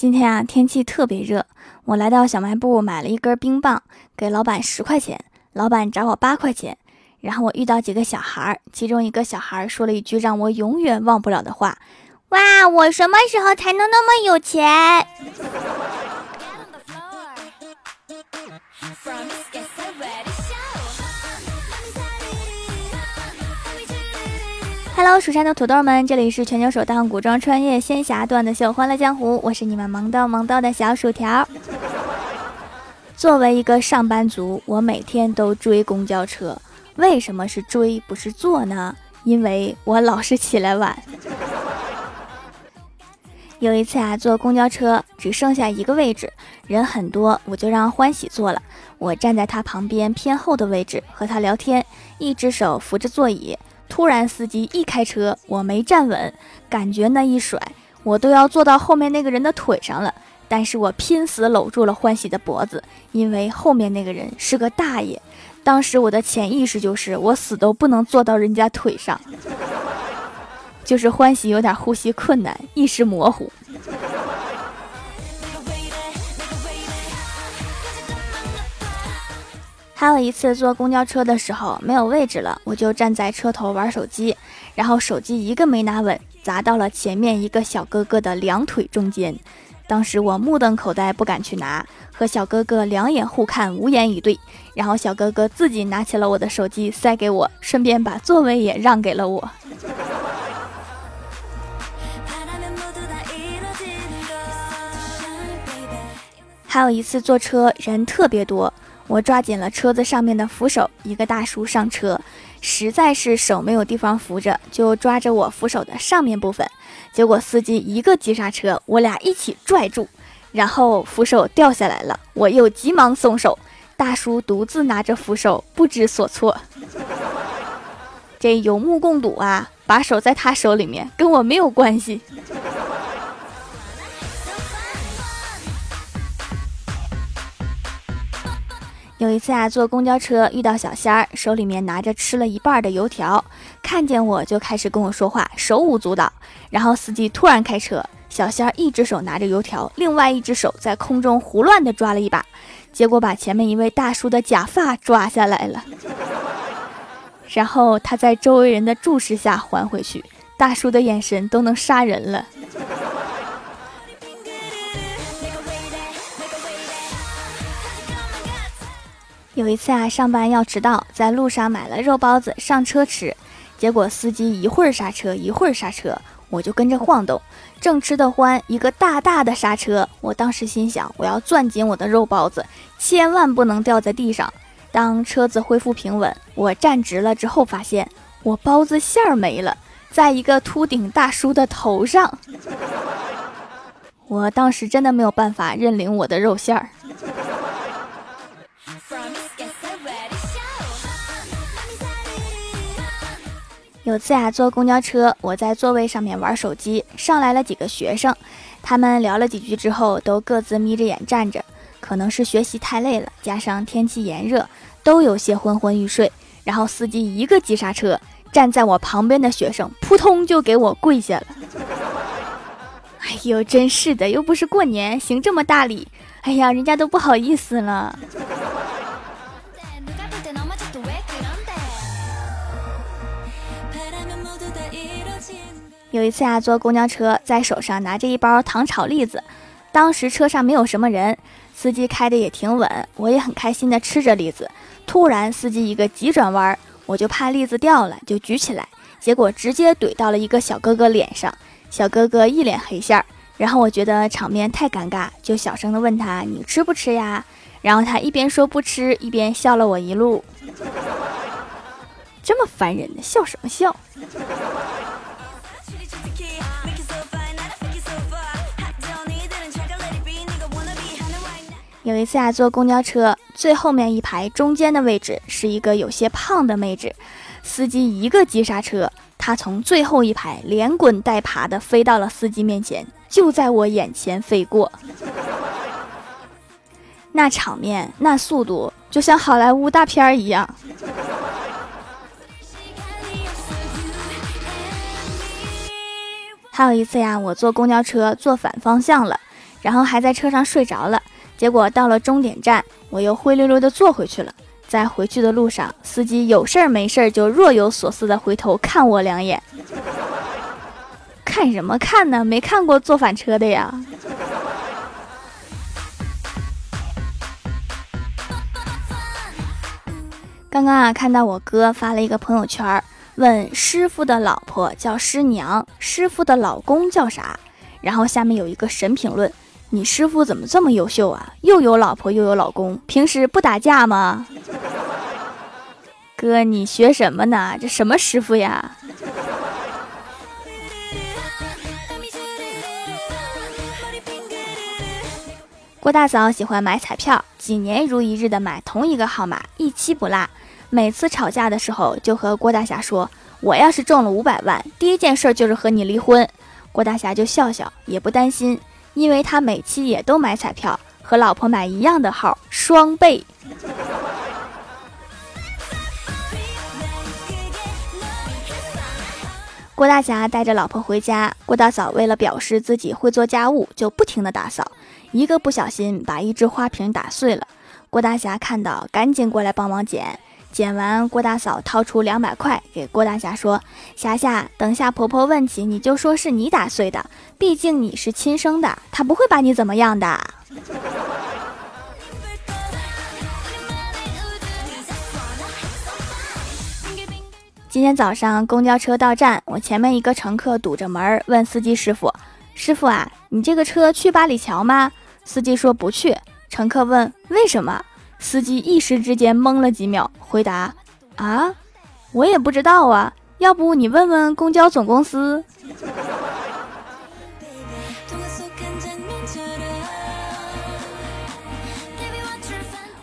今天啊，天气特别热，我来到小卖部买了一根冰棒，给老板十块钱，老板找我八块钱。然后我遇到几个小孩，其中一个小孩说了一句让我永远忘不了的话：“哇，我什么时候才能那么有钱？” Hello，蜀山的土豆们，这里是全球首档古装穿越仙侠段子秀《欢乐江湖》，我是你们萌逗萌逗的小薯条。作为一个上班族，我每天都追公交车。为什么是追不是坐呢？因为我老是起来晚。有一次啊，坐公交车只剩下一个位置，人很多，我就让欢喜坐了。我站在他旁边偏后的位置和他聊天，一只手扶着座椅。突然，司机一开车，我没站稳，感觉那一甩，我都要坐到后面那个人的腿上了。但是我拼死搂住了欢喜的脖子，因为后面那个人是个大爷。当时我的潜意识就是，我死都不能坐到人家腿上。就是欢喜有点呼吸困难，意识模糊。还有一次坐公交车的时候没有位置了，我就站在车头玩手机，然后手机一个没拿稳，砸到了前面一个小哥哥的两腿中间。当时我目瞪口呆，不敢去拿，和小哥哥两眼互看，无言以对。然后小哥哥自己拿起了我的手机塞给我，顺便把座位也让给了我。还有一次坐车人特别多。我抓紧了车子上面的扶手，一个大叔上车，实在是手没有地方扶着，就抓着我扶手的上面部分。结果司机一个急刹车，我俩一起拽住，然后扶手掉下来了。我又急忙松手，大叔独自拿着扶手，不知所措。这有目共睹啊，把手在他手里面，跟我没有关系。有一次啊，坐公交车遇到小仙儿，手里面拿着吃了一半的油条，看见我就开始跟我说话，手舞足蹈。然后司机突然开车，小仙儿一只手拿着油条，另外一只手在空中胡乱的抓了一把，结果把前面一位大叔的假发抓下来了。然后他在周围人的注视下还回去，大叔的眼神都能杀人了。有一次啊，上班要迟到，在路上买了肉包子上车吃，结果司机一会儿刹车一会儿刹车，我就跟着晃动，正吃得欢，一个大大的刹车，我当时心想，我要攥紧我的肉包子，千万不能掉在地上。当车子恢复平稳，我站直了之后，发现我包子馅儿没了，在一个秃顶大叔的头上，我当时真的没有办法认领我的肉馅儿。有次啊，坐公交车，我在座位上面玩手机，上来了几个学生，他们聊了几句之后，都各自眯着眼站着，可能是学习太累了，加上天气炎热，都有些昏昏欲睡。然后司机一个急刹车，站在我旁边的学生扑通就给我跪下了。哎呦，真是的，又不是过年，行这么大礼，哎呀，人家都不好意思了。有一次啊，坐公交车，在手上拿着一包糖炒栗子，当时车上没有什么人，司机开的也挺稳，我也很开心的吃着栗子。突然，司机一个急转弯，我就怕栗子掉了，就举起来，结果直接怼到了一个小哥哥脸上，小哥哥一脸黑线儿。然后我觉得场面太尴尬，就小声的问他：“你吃不吃呀？”然后他一边说不吃，一边笑了我一路。这么烦人的，笑什么笑？有一次啊，坐公交车，最后面一排中间的位置是一个有些胖的妹纸，司机一个急刹车，她从最后一排连滚带爬的飞到了司机面前，就在我眼前飞过，那场面，那速度，就像好莱坞大片一样。还有一次呀，我坐公交车坐反方向了。然后还在车上睡着了。结果到了终点站，我又灰溜溜的坐回去了。在回去的路上，司机有事儿没事儿就若有所思的回头看我两眼。看什么看呢？没看过坐反车的呀。刚刚啊，看到我哥发了一个朋友圈，问师傅的老婆叫师娘，师傅的老公叫啥？然后下面有一个神评论。你师傅怎么这么优秀啊？又有老婆又有老公，平时不打架吗？哥，你学什么呢？这什么师傅呀？郭大嫂喜欢买彩票，几年如一日的买同一个号码，一期不落。每次吵架的时候，就和郭大侠说：“我要是中了五百万，第一件事就是和你离婚。”郭大侠就笑笑，也不担心。因为他每期也都买彩票，和老婆买一样的号，双倍。郭大侠带着老婆回家，郭大嫂为了表示自己会做家务，就不停的打扫，一个不小心把一只花瓶打碎了。郭大侠看到，赶紧过来帮忙捡。捡完，郭大嫂掏出两百块给郭大侠说：“霞霞，等下婆婆问起，你就说是你打碎的，毕竟你是亲生的，她不会把你怎么样的。”今天早上公交车到站，我前面一个乘客堵着门，问司机师傅：“师傅啊，你这个车去八里桥吗？”司机说：“不去。”乘客问：“为什么？”司机一时之间懵了几秒，回答：“啊，我也不知道啊，要不你问问公交总公司。”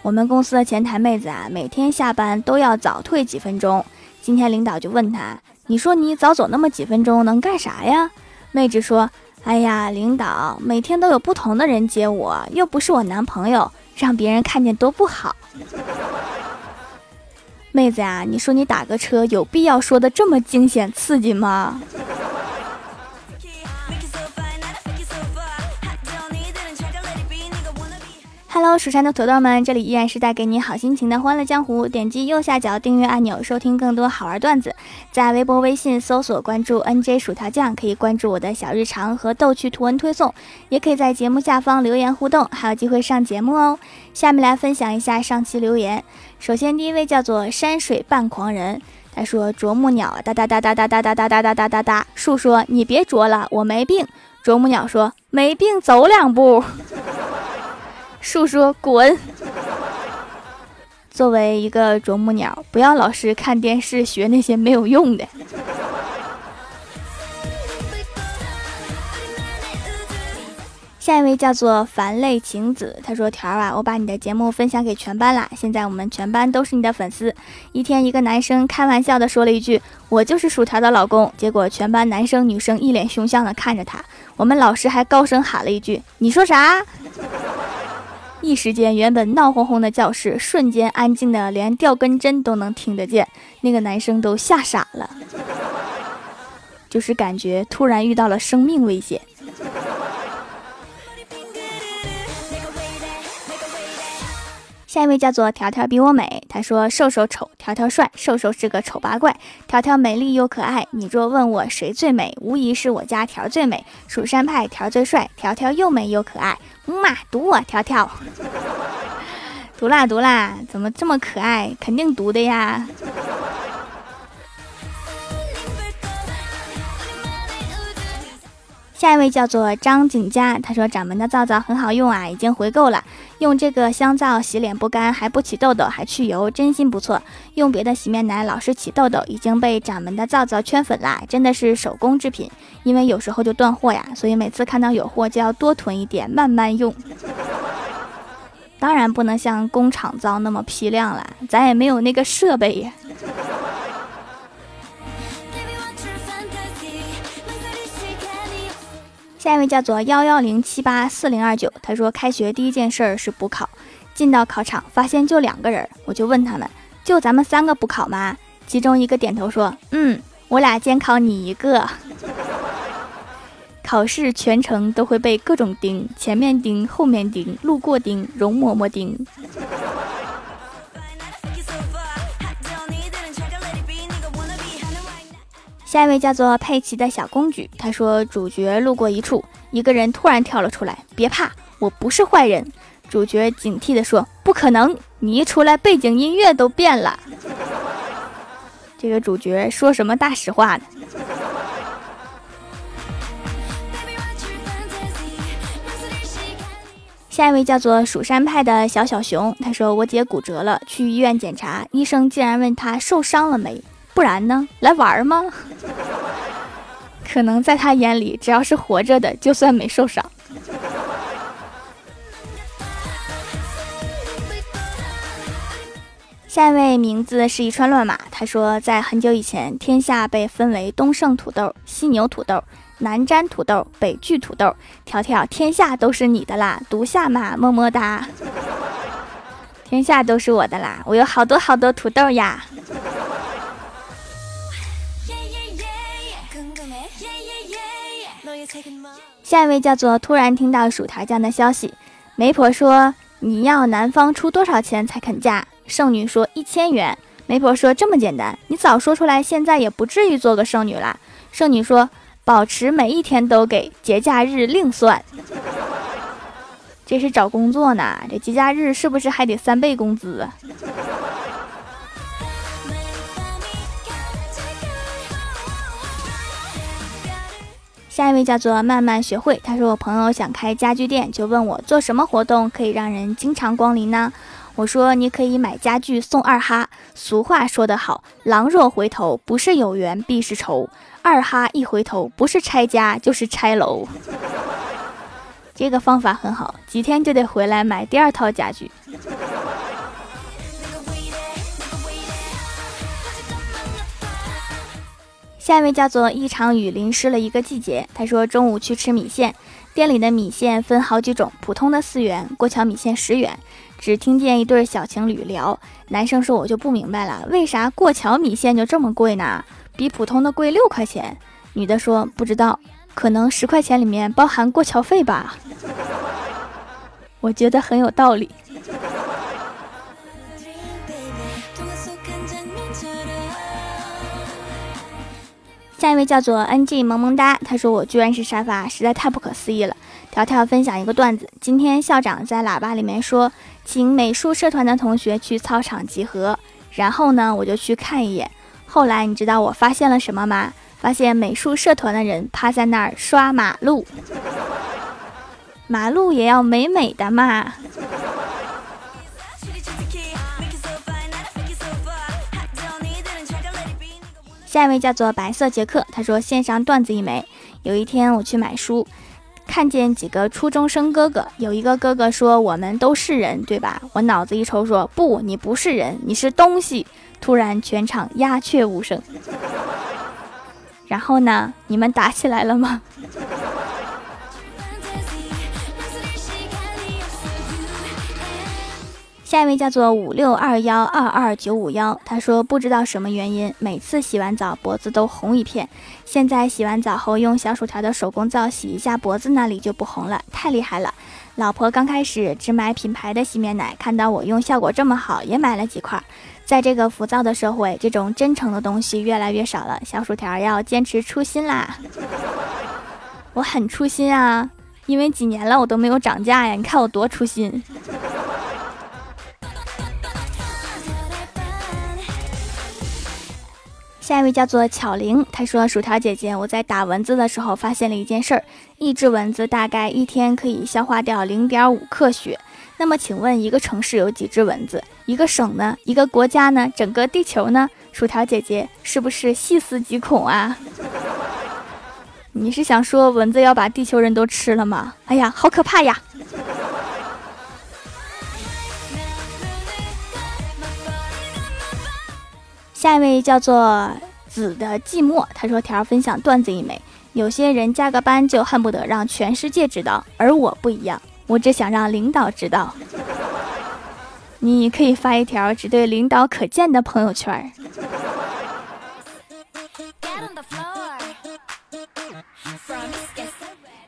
我们公司的前台妹子啊，每天下班都要早退几分钟。今天领导就问她：“你说你早走那么几分钟能干啥呀？”妹子说：“哎呀，领导，每天都有不同的人接我，又不是我男朋友。”让别人看见多不好，妹子啊，你说你打个车有必要说的这么惊险刺激吗？？Hello，蜀山的土豆们，这里依然是带给你好心情的欢乐江湖。点击右下角订阅按钮，收听更多好玩段子。在微博、微信搜索关注 NJ 薯条酱，可以关注我的小日常和逗趣图文推送，也可以在节目下方留言互动，还有机会上节目哦。下面来分享一下上期留言。首先，第一位叫做山水半狂人，他说：“啄木鸟哒哒哒哒哒哒哒哒哒哒哒哒哒。”树说：“你别啄了，我没病。”啄木鸟说：“没病，走两步。” 树说：“滚！”作为一个啄木鸟，不要老是看电视学那些没有用的。下一位叫做凡类晴子，他说：“条儿啊，我把你的节目分享给全班啦，现在我们全班都是你的粉丝。”一天，一个男生开玩笑的说了一句：“我就是薯条的老公。”结果全班男生女生一脸凶相的看着他，我们老师还高声喊了一句：“你说啥？”一时间，原本闹哄哄的教室瞬间安静的连掉根针都能听得见，那个男生都吓傻了，就是感觉突然遇到了生命危险。下一位叫做条条比我美，他说瘦瘦丑，条条帅，瘦瘦是个丑八怪，条条美丽又可爱。你若问我谁最美，无疑是我家条最美。蜀山派条最帅，条条又美又可爱。妈，读我条条，读啦读啦，怎么这么可爱？肯定读的呀。下一位叫做张景佳，他说掌门的皂皂很好用啊，已经回购了。用这个香皂洗脸不干，还不起痘痘，还去油，真心不错。用别的洗面奶老是起痘痘，已经被掌门的皂皂圈粉啦，真的是手工制品。因为有时候就断货呀，所以每次看到有货就要多囤一点，慢慢用。当然不能像工厂皂那么批量了，咱也没有那个设备呀。下一位叫做幺幺零七八四零二九，他说开学第一件事儿是补考，进到考场发现就两个人，我就问他们，就咱们三个补考吗？其中一个点头说，嗯，我俩监考你一个。考试全程都会被各种盯，前面盯，后面盯，路过盯，容嬷嬷盯。下一位叫做佩奇的小公举，他说主角路过一处，一个人突然跳了出来，别怕，我不是坏人。主角警惕地说：“不可能，你一出来，背景音乐都变了。”这个主角说什么大实话呢？下一位叫做蜀山派的小小熊，他说：“我姐骨折了，去医院检查，医生竟然问他受伤了没？不然呢？来玩吗？”可能在他眼里，只要是活着的，就算没受伤。下一位名字是一串乱码，他说在很久以前，天下被分为东胜土豆、西牛土豆、南瞻土豆、北巨土豆。条条，天下都是你的啦，独下嘛，么么哒。天下都是我的啦，我有好多好多土豆呀。下一位叫做突然听到薯条酱的消息，媒婆说你要男方出多少钱才肯嫁？剩女说一千元，媒婆说这么简单，你早说出来，现在也不至于做个剩女啦。剩女说保持每一天都给，节假日另算。这是找工作呢，这节假日是不是还得三倍工资？下一位叫做慢慢学会，他说我朋友想开家具店，就问我做什么活动可以让人经常光临呢？我说你可以买家具送二哈。俗话说得好，狼若回头，不是有缘必是仇。二哈一回头，不是拆家就是拆楼。这个方法很好，几天就得回来买第二套家具。下一位叫做一场雨淋湿了一个季节。他说中午去吃米线，店里的米线分好几种，普通的四元，过桥米线十元。只听见一对小情侣聊，男生说：“我就不明白了，为啥过桥米线就这么贵呢？比普通的贵六块钱。”女的说：“不知道，可能十块钱里面包含过桥费吧。”我觉得很有道理。下一位叫做 NG 萌萌哒，他说：“我居然是沙发，实在太不可思议了。”条条分享一个段子：今天校长在喇叭里面说。请美术社团的同学去操场集合，然后呢，我就去看一眼。后来你知道我发现了什么吗？发现美术社团的人趴在那儿刷马路，马路也要美美的嘛。下一位叫做白色杰克，他说线上段子一枚。有一天我去买书。看见几个初中生哥哥，有一个哥哥说：“我们都是人，对吧？”我脑子一抽，说：“不，你不是人，你是东西。”突然，全场鸦雀无声。然后呢？你们打起来了吗？下一位叫做五六二幺二二九五幺，他说不知道什么原因，每次洗完澡脖子都红一片。现在洗完澡后用小薯条的手工皂洗一下脖子那里就不红了，太厉害了。老婆刚开始只买品牌的洗面奶，看到我用效果这么好，也买了几块。在这个浮躁的社会，这种真诚的东西越来越少了。小薯条要坚持初心啦！我很初心啊，因为几年了我都没有涨价呀，你看我多初心。下一位叫做巧玲，她说：“薯条姐姐，我在打蚊子的时候发现了一件事儿，一只蚊子大概一天可以消化掉零点五克血。那么，请问一个城市有几只蚊子？一个省呢？一个国家呢？整个地球呢？薯条姐姐是不是细思极恐啊？你是想说蚊子要把地球人都吃了吗？哎呀，好可怕呀！”下一位叫做子的寂寞，他说：“条分享段子一枚。有些人加个班就恨不得让全世界知道，而我不一样，我只想让领导知道。你可以发一条只对领导可见的朋友圈。”